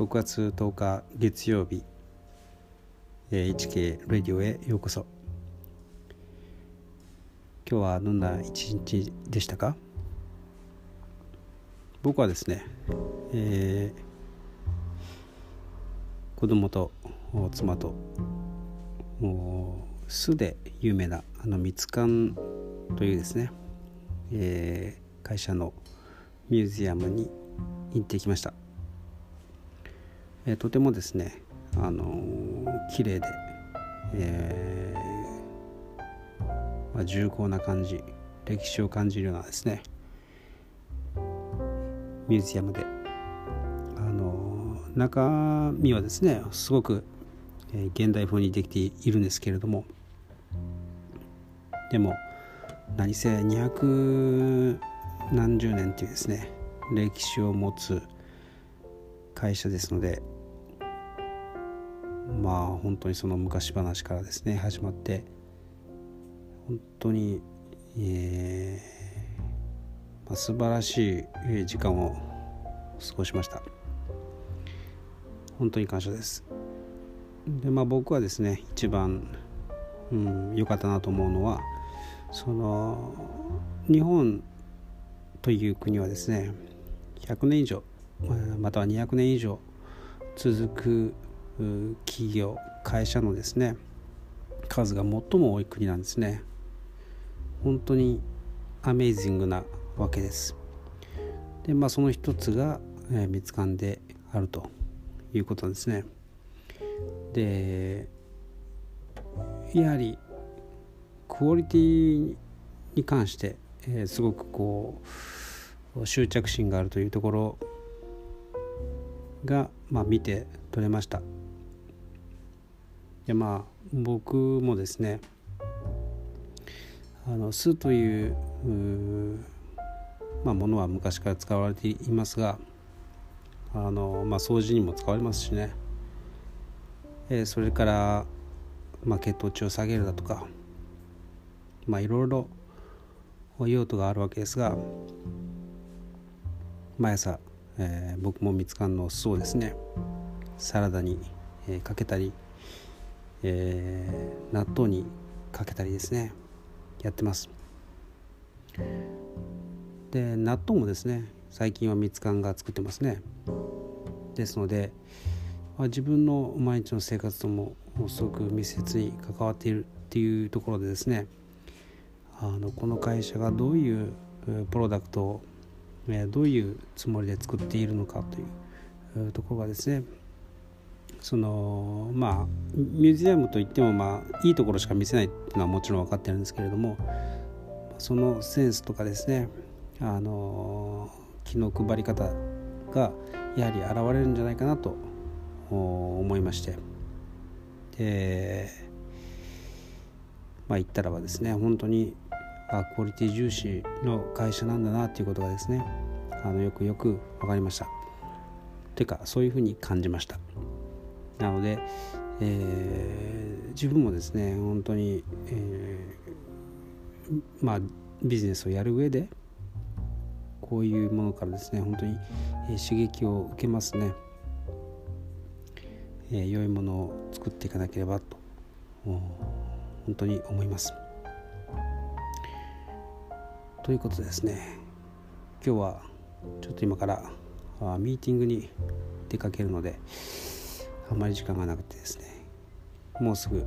6月10日月曜日、HK ラディオへようこそ。今日はどんな一日でしたか？僕はですね、えー、子供と妻ともう酢で有名なあのミツカンというですね、えー、会社のミュージアムに行ってきました、えー、とてもですねあのー、綺麗で、えーまあ、重厚な感じ歴史を感じるようなですねミュージアムであのー、中身はですねすごく、え、現代風にできているんですけれどもでも何せ200何十年というですね歴史を持つ会社ですのでまあ本当にその昔話からですね始まって本当に、えーまあ、素晴らしい時間を過ごしました。本当に感謝です。でまあ僕はですね一番良、うん、かったなと思うのはその日本という国はですね100年以上または200年以上続く企業会社のですね数が最も多い国なんですね。本当にアメイジングなわけです。でまあその一つが、えー、見つかんであるということですね。でやはりクオリティに関して、えー、すごくこう執着心があるというところが、まあ、見て取れました。でまあ僕もですねあの酢というまあ、ものは昔から使われていますがあの、まあ、掃除にも使われますしね、えー、それから、まあ、血糖値を下げるだとかまあいろいろ用途があるわけですが毎朝、えー、僕もみつかんの酢をですねサラダに、えー、かけたり、えー、納豆にかけたりですねやってます。で納豆もですね最近はみつかんが作ってますね。ですので、まあ、自分の毎日の生活ともすごく密接に関わっているっていうところでですねあのこの会社がどういうプロダクトをどういうつもりで作っているのかというところがですねそのまあミュージアムといってもまあいいところしか見せないっていうのはもちろん分かってるんですけれどもそのセンスとかですねあの気の配り方がやはり現れるんじゃないかなと思いましてでまあ言ったらばですね本当にあクオリティ重視の会社なんだなっていうことがですねあのよくよく分かりました。というかそういうふうに感じました。なので、えー、自分もですね本当に、えー、まあビジネスをやる上でこういうものからですね本当に、えー、刺激を受けますね、えー、良いものを作っていかなければと本当に思います。ということでですね今日はちょっと今からあミーティングに出かけるのであまり時間がなくてですねもうすぐ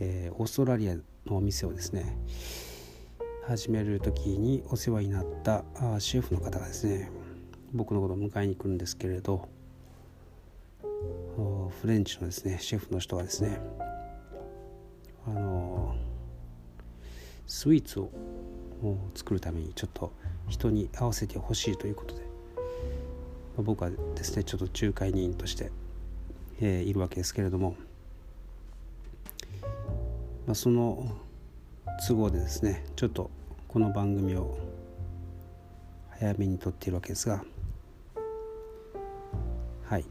えー、オーストラリアのお店をですね始める時にお世話になったあシェフの方がですね僕のことを迎えに来るんですけれどフレンチのですねシェフの人はですねあのスイーツを作るためにちょっと人に合わせてほしいということで、まあ、僕はですねちょっと仲介人として、えー、いるわけですけれども、まあ、その都合でですねちょっとこの番組を早めに撮っているわけですがはい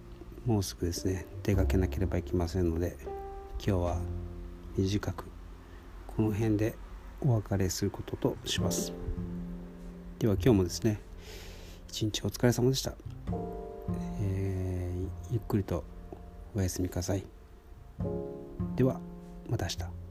もうすぐですね出かけなければいけませんので今日は短くこの辺でお別れすることとします。では今日もですね一日お疲れ様でした。えー、ゆっくりとお休みください。ではまた明日。